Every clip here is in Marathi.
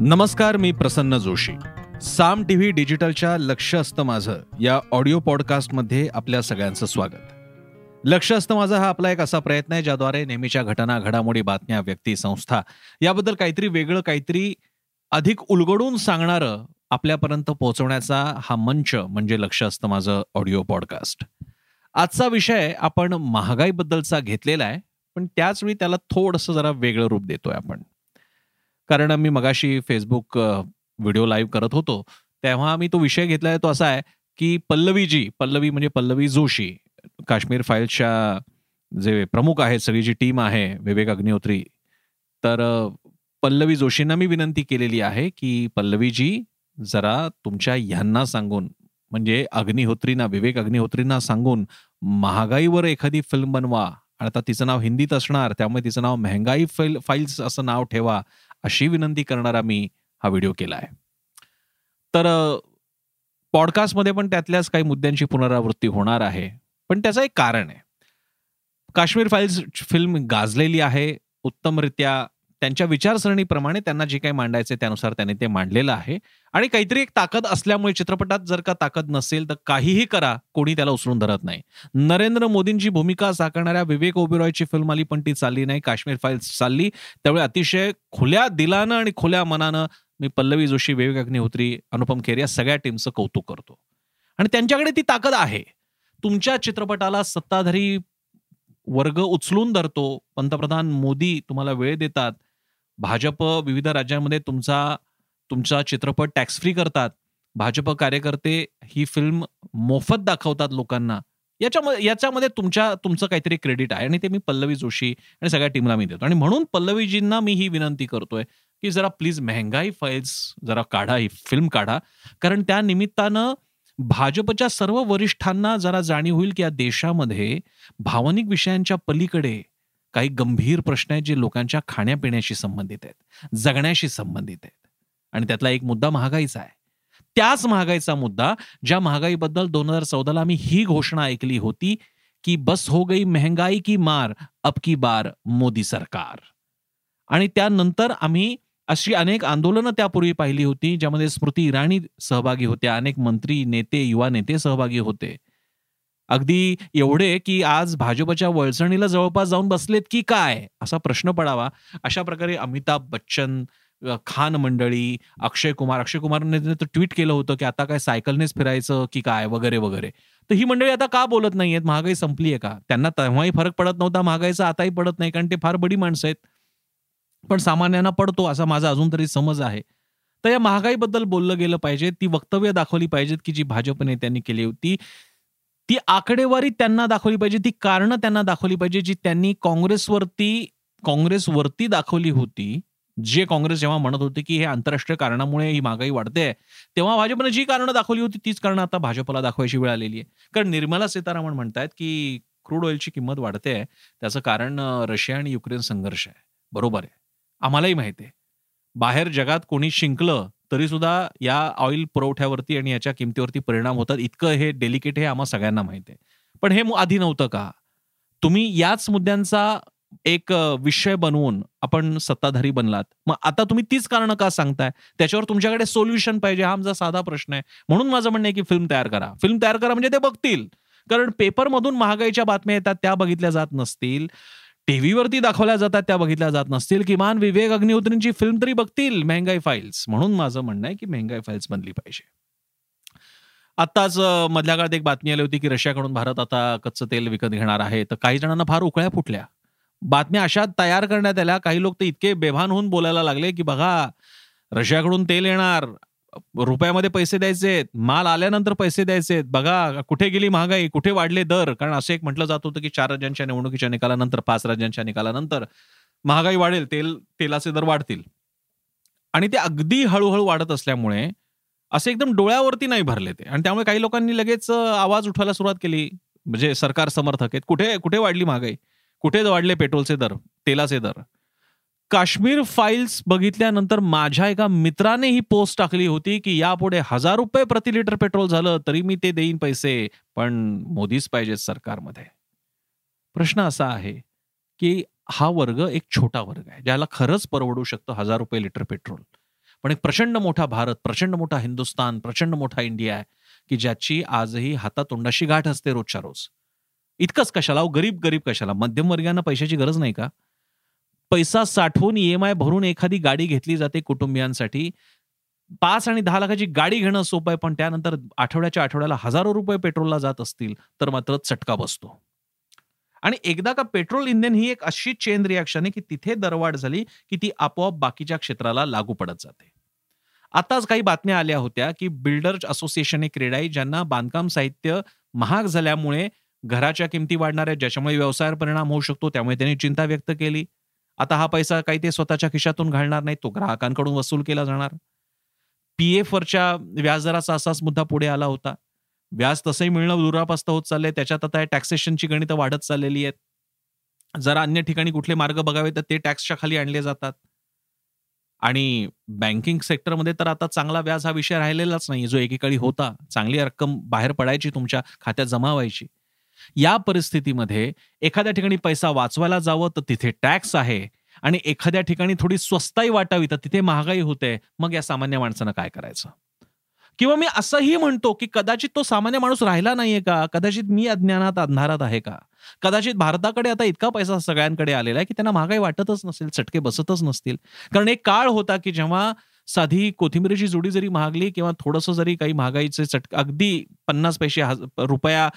नमस्कार मी प्रसन्न जोशी. साम टीव्ही डिजिटलच्या लक्ष असतं माझं या ऑडिओ पॉडकास्टमध्ये आपल्या सगळ्यांचं स्वागत. लक्ष असतं माझं हा आपला एक असा प्रयत्न आहे ज्याद्वारे नेहमीच्या घटना घडामोडी बातम्या व्यक्ती संस्था याबद्दल काहीतरी वेगळं काहीतरी अधिक उलगडून सांगणारं आपल्यापर्यंत पोहोचवण्याचा हा मंच म्हणजे लक्ष असतं माझं ऑडिओ पॉडकास्ट. आजचा विषय आपण महागाईबद्दलचा घेतलेला आहे पण त्याच वेळी त्याला थोडंसं जरा वेगळं रूप देतोय आपण. कारण मी मगाशी फेसबुक व्हिडिओ लाईव्ह करत होतो. तेव्हा मी तो विषय घेतलाय तो असा आहे की पल्लवीजी पल्लवी म्हणजे पल्लवी जोशी काश्मीर फाईल्सच्या जे प्रमुख आहेत सगळी जी टीम आहे विवेक अग्निहोत्री तर पल्लवी जोशींना मी विनंती केलेली आहे की पल्लवीजी जरा तुमच्या ह्यांना सांगून म्हणजे अग्निहोत्रींना विवेक अग्निहोत्रींना सांगून महागाईवर एखादी फिल्म बनवा. आता तिचं नाव हिंदीत असणार त्यामुळे तिचं नाव मेहंगाई फाईल फाईल्स असं नाव ठेवा. अशी विनंती करणारा मी हा व्हिडिओ केला आहे तर पॉडकास्टमध्ये पण त्यातल्याच काही मुद्द्यांची पुनरावृत्ती होणार आहे. पण त्याचं एक कारण आहे. काश्मीर फाईल्स फिल्म गाजलेली आहे. उत्तमरित्या त्यांच्या विचारसरणीप्रमाणे त्यांना जे काही मांडायचे त्यानुसार त्यांनी ते मांडलेलं आहे. आणि काहीतरी एक ताकद असल्यामुळे चित्रपटात जर का ताकद नसेल तर काहीही करा कोणी त्याला उचलून धरत नाही. नरेंद्र मोदींची भूमिका साकारणाऱ्या विवेक ओबेरॉयची फिल्म आली पण ती चालली नाही. काश्मीर फाईल्स चालली. त्यामुळे अतिशय खुल्या दिलानं आणि खुल्या मनानं मी पल्लवी जोशी विवेक अग्निहोत्री अनुपम खेर या सगळ्या टीमचं कौतुक करतो. आणि त्यांच्याकडे ती ताकद आहे. तुमच्या चित्रपटाला सत्ताधारी वर्ग उचलून धरतो. पंतप्रधान मोदी तुम्हाला वेळ देतात. भाजप विविध राज्यांमध्ये तुमचा तुमचा चित्रपट टॅक्स फ्री करतात. भाजप कार्यकर्ते ही फिल्म मोफत दाखवतात लोकांना. याच्यामध्ये याच्यामध्ये तुमच्या तुमचं काहीतरी क्रेडिट आहे. आणि ते मी पल्लवी जोशी आणि सगळ्या टीमला मी देतो. आणि म्हणून पल्लवीजींना मी ही विनंती करतोय की जरा प्लीज मेहंगाई फाईल्स जरा काढा ही फिल्म काढा. कारण त्या निमित्तानं भाजपच्या सर्व वरिष्ठांना जरा जाणीव होईल की या देशामध्ये भावनिक विषयांच्या पलीकडे काही गंभीर प्रश्न आहेत जे लोकांच्या खाण्यापिण्याशी संबंधित आहेत जगण्याशी संबंधित आहेत. आणि त्यातला एक मुद्दा महागाईचा आहे. त्याच महागाईचा मुद्दा ज्या महागाईबद्दल दोन हजार चौदाला आम्ही ही घोषणा ऐकली होती की बस हो गई महंगाई की मार अब की बार मोदी सरकार. आणि त्यानंतर आम्ही अशी अनेक आंदोलनं त्यापूर्वी पाहिली होती ज्यामध्ये स्मृती इराणी सहभागी होत्या अनेक मंत्री नेते युवा नेते सहभागी होते. अगदी एवढे की आज भाजपच्या वळसणीला जवळपास जाऊन बसलेत की काय? असा प्रश्न पडावा. अशा प्रकारे अमिताभ बच्चन खान मंडळी अक्षय कुमार अक्षय कुमारने तर ट्विट केलं होतं की आता काय सायकलनेच फिरायचं की काय? वगैरे वगैरे. तर ही मंडळी आता का बोलत नाहीयेत? महागाई संपली आहे का? त्यांना तेव्हाही फरक पडत नव्हता महागाईचा आताही पडत नाही कारण ते फार बडी माणसं आहेत. पण सामान्यांना पडतो असा माझा अजून तरी समज आहे. तर या महागाईबद्दल बोललं गेलं पाहिजे ती वक्तव्य दाखवली पाहिजेत की जी भाजप नेत्यांनी केली होती. ती आकडेवारी त्यांना दाखवली पाहिजे ती कारणं त्यांना दाखवली पाहिजे जी त्यांनी काँग्रेसवरती काँग्रेसवरती दाखवली होती जे काँग्रेस जेव्हा म्हणत होते की हे आंतरराष्ट्रीय कारणामुळे ही महागाई वाढते तेव्हा भाजपनं जी कारणं दाखवली होती तीच कारणं आता भाजपला दाखवायची वेळ आलेली आहे. कारण निर्मला सीतारामन म्हणतायत की क्रूड ऑइलची किंमत वाढते त्याचं कारण रशिया आणि युक्रेन संघर्ष आहे. बरोबर आहे. आम्हालाही माहिती आहे. बाहेर जगात कोणी शिंकलं तरी सुद्धा या ऑइल पुरवठ्यावरती आणि याच्या किमतीवरती परिणाम होतात. इतकं हे डेलिकेट हे आम्हाला सगळ्यांना माहिती आहे. पण हे आधी नव्हतं का? तुम्ही याच मुद्द्यांचा एक विषय बनवून आपण सत्ताधारी बनलात. मग आता तुम्ही तीच कारण का सांगताय? त्याच्यावर तुमच्याकडे सोल्युशन पाहिजे हा आमचा साधा प्रश्न आहे. म्हणून माझं म्हणणं आहे की फिल्म तयार करा. फिल्म तयार करा म्हणजे ते बघतील. कारण पेपरमधून महागाईच्या बातम्या येतात त्या बघितल्या जात नसतील. टीव्हीवरती दाखवल्या जातात त्या बघितल्या जात नसतील. किमान विवेक अग्निहोत्रींची फिल्म तरी बघतील मेहंगाई फाईल्स म्हणून माझं म्हणणं आहे की मेहंगाई फाईल्स बनली पाहिजे. आत्ताच मधल्या काळात एक बातमी आली होती की रशियाकडून भारत आता कच्चं तेल विकत घेणार आहे. तर काही जणांना फार उकळ्या फुटल्या. बातम्या अशा तयार करण्यात आल्या काही लोक तर इतके बेभान होऊन बोलायला लागले की बघा रशियाकडून तेल येणार रुपयामध्ये पैसे द्यायचे माल आल्यानंतर पैसे द्यायचे बघा कुठे गेली महागाई कुठे वाढले दर? कारण असं एक म्हटलं जात होतं की चार राज्यांच्या निवडणुकीच्या निकालानंतर पाच राज्यांच्या निकालानंतर महागाई वाढेल तेल तेलाचे दर वाढतील. आणि ते अगदी हळूहळू वाढत असल्यामुळे असे एकदम डोळ्यावरती नाही भरले ते. आणि त्यामुळे काही लोकांनी लगेच आवाज उठवायला सुरुवात केली. म्हणजे सरकार समर्थक आहेत. कुठे कुठे वाढली महागाई? कुठे वाढले पेट्रोलचे दर तेलाचे दर? काश्मीर फाईल्स बघितल्यानंतर माझ्या एका मित्राने ही पोस्ट टाकली होती की यापुढे हजार रुपये प्रति लिटर पेट्रोल झालं तरी मी ते देईन पैसे. पण मोदीच पाहिजेत सरकारमध्ये. प्रश्न असा आहे की हा वर्ग एक छोटा वर्ग आहे ज्याला खरंच परवडू शकतो हजार रुपये लिटर पेट्रोल पण एक प्रचंड मोठा भारत प्रचंड मोठा हिंदुस्थान प्रचंड मोठा इंडिया आहे की ज्याची आजही हातातोंडाशी गाठ असते रोजच्या रोज. इतकंच कशाला? गरीब गरीब कशाला? मध्यमवर्गीयांना पैशाची गरज नाही का? पैसा साठवून ईएमआय भरून एखादी गाडी घेतली जाते कुटुंबियांसाठी. पाच आणि दहा लाखाची गाडी घेणं सोपं आहे पण त्यानंतर आठवड्याच्या आठवड्याला हजारो रुपये पेट्रोलला जात असतील तर मात्र चटका बसतो. आणि एकदा का पेट्रोल इंधन ही एक अशी चेन रिॲक्शन आहे की तिथे दरवाढ झाली की ती आपोआप बाकीच्या क्षेत्राला लागू पडत जाते. आताच काही बातम्या आल्या होत्या की बिल्डर्स असोसिएशन एक क्रीडा ज्यांना बांधकाम साहित्य महाग झाल्यामुळे घराच्या किमती वाढणार आहेत ज्याच्यामुळे व्यवसायावर परिणाम होऊ शकतो त्यामुळे त्यांनी चिंता व्यक्त केली. आता हा पैसा काही ते स्वतःच्या खिशातून घालणार नाही तो ग्राहकांकडून वसूल केला जाणार. पीएफ वरच्या व्याजदराचा असाच मुद्दा पुढे आला होता. व्याज तसंही मिळणं दुरापास्त होत चाललंय त्याच्यात आता टॅक्सेशनची गणितं वाढत चाललेली आहेत. जरा अन्य ठिकाणी कुठले मार्ग बघावे तर ते टॅक्सच्या खाली आणले जातात. आणि बँकिंग सेक्टरमध्ये तर आता चांगला व्याज हा विषय राहिलेलाच नाही जो एकेकाळी होता. चांगली रक्कम बाहेर पडायची तुमच्या खात्यात जमा व्हायची. या परिस्थितीमध्ये एखाद्या ठिकाणी पैसा वाचवायला जावं तर तिथे टॅक्स आहे. आणि एखाद्या ठिकाणी थोडी स्वस्ताई वाटावी तर तिथे महागाई होते. मग या सामान्य माणसानं काय करायचं? किंवा मी असंही म्हणतो की कदाचित तो सामान्य माणूस राहिला नाहीये का? कदाचित मी अज्ञानात अंधारात आहे का? कदाचित भारताकडे आता इतका पैसा सगळ्यांकडे आलेला आहे की त्यांना महागाई वाटतच नसेल चटके बसतच नसतील. कारण एक काळ होता की जेव्हा साधी कोथिंबीरीची जोडी जरी महागली किंवा थोडंसं जरी काही महागाईचे चटके अगदी पन्नास पैसे रुपया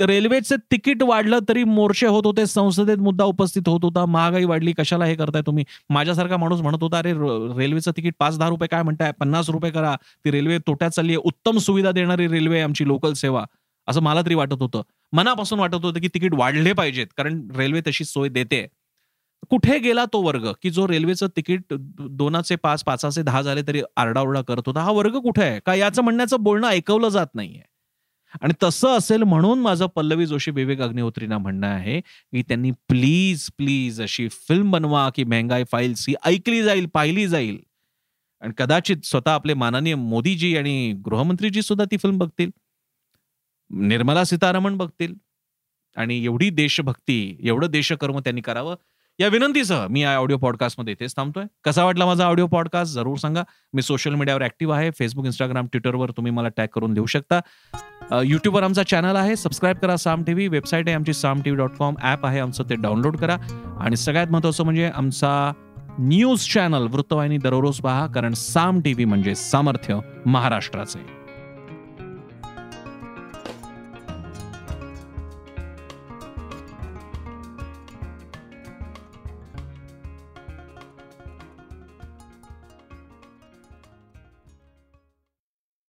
रेल्वेचे तिकीट वाढलं तरी मोर्चे होत होते संसदेत मुद्दा उपस्थित होत होता महागाई वाढली कशाला हे करताय तुम्ही? माझ्यासारखा माणूस म्हणत होता अरे रेल्वेचं तिकीट पाच दहा रुपये काय म्हणताय? पन्नास रुपये करा ती रेल्वे तोट्यात चालली आहे उत्तम सुविधा देणारी रेल्वे आमची लोकल सेवा. असं मला तरी वाटत होतं. मनापासून वाटत होतं की तिकीट वाढले पाहिजेत कारण रेल्वे तशी सोय देते. कुठे गेला तो वर्ग की जो रेल्वेचं तिकीट दोनाचे पाच पाचाचे दहा झाले तरी आरडाओरडा करत होता? हा वर्ग कुठे आहे? का याचं म्हणण्याचं बोलणं ऐकवलं जात नाहीये? आणि तसं असेल म्हणून माझं पल्लवी जोशी विवेक अग्निहोत्रीना म्हणणं आहे की त्यांनी प्लीज प्लीज अशी फिल्म बनवा की मेहंगाई फाईल्स ही ऐकली जाईल पाहिली जाईल. आणि कदाचित स्वतः आपले माननीय मोदीजी आणि गृहमंत्रीजी सुद्धा ती फिल्म बघतील. निर्मला सीतारामन बघतील. आणि एवढी देशभक्ती एवढं देशकर्म त्यांनी करावं या विनंतीसह मी या ऑडिओ पॉडकास्टमध्ये इथेच थांबतोय. कसा वाटला माझा ऑडिओ पॉडकास्ट जरूर सांगा. मी सोशल मीडियावर ऍक्टिव्ह आहे. फेसबुक इंस्टाग्राम ट्विटरवर तुम्ही मला टॅग करून देऊ शकता. युट्यूबवर आमचा चॅनल आहे. सबस्क्राईब करा साम टीव्ही वेबसाईट आहे आमची Saam T V dot com app आहे. आमचं ते डाउनलोड करा. आणि सगळ्यात महत्वाचं म्हणजे आमचा न्यूज चॅनल वृत्तवाहिनी दररोज पहा. कारण साम टीव्ही म्हणजे सामर्थ्य महाराष्ट्राचे.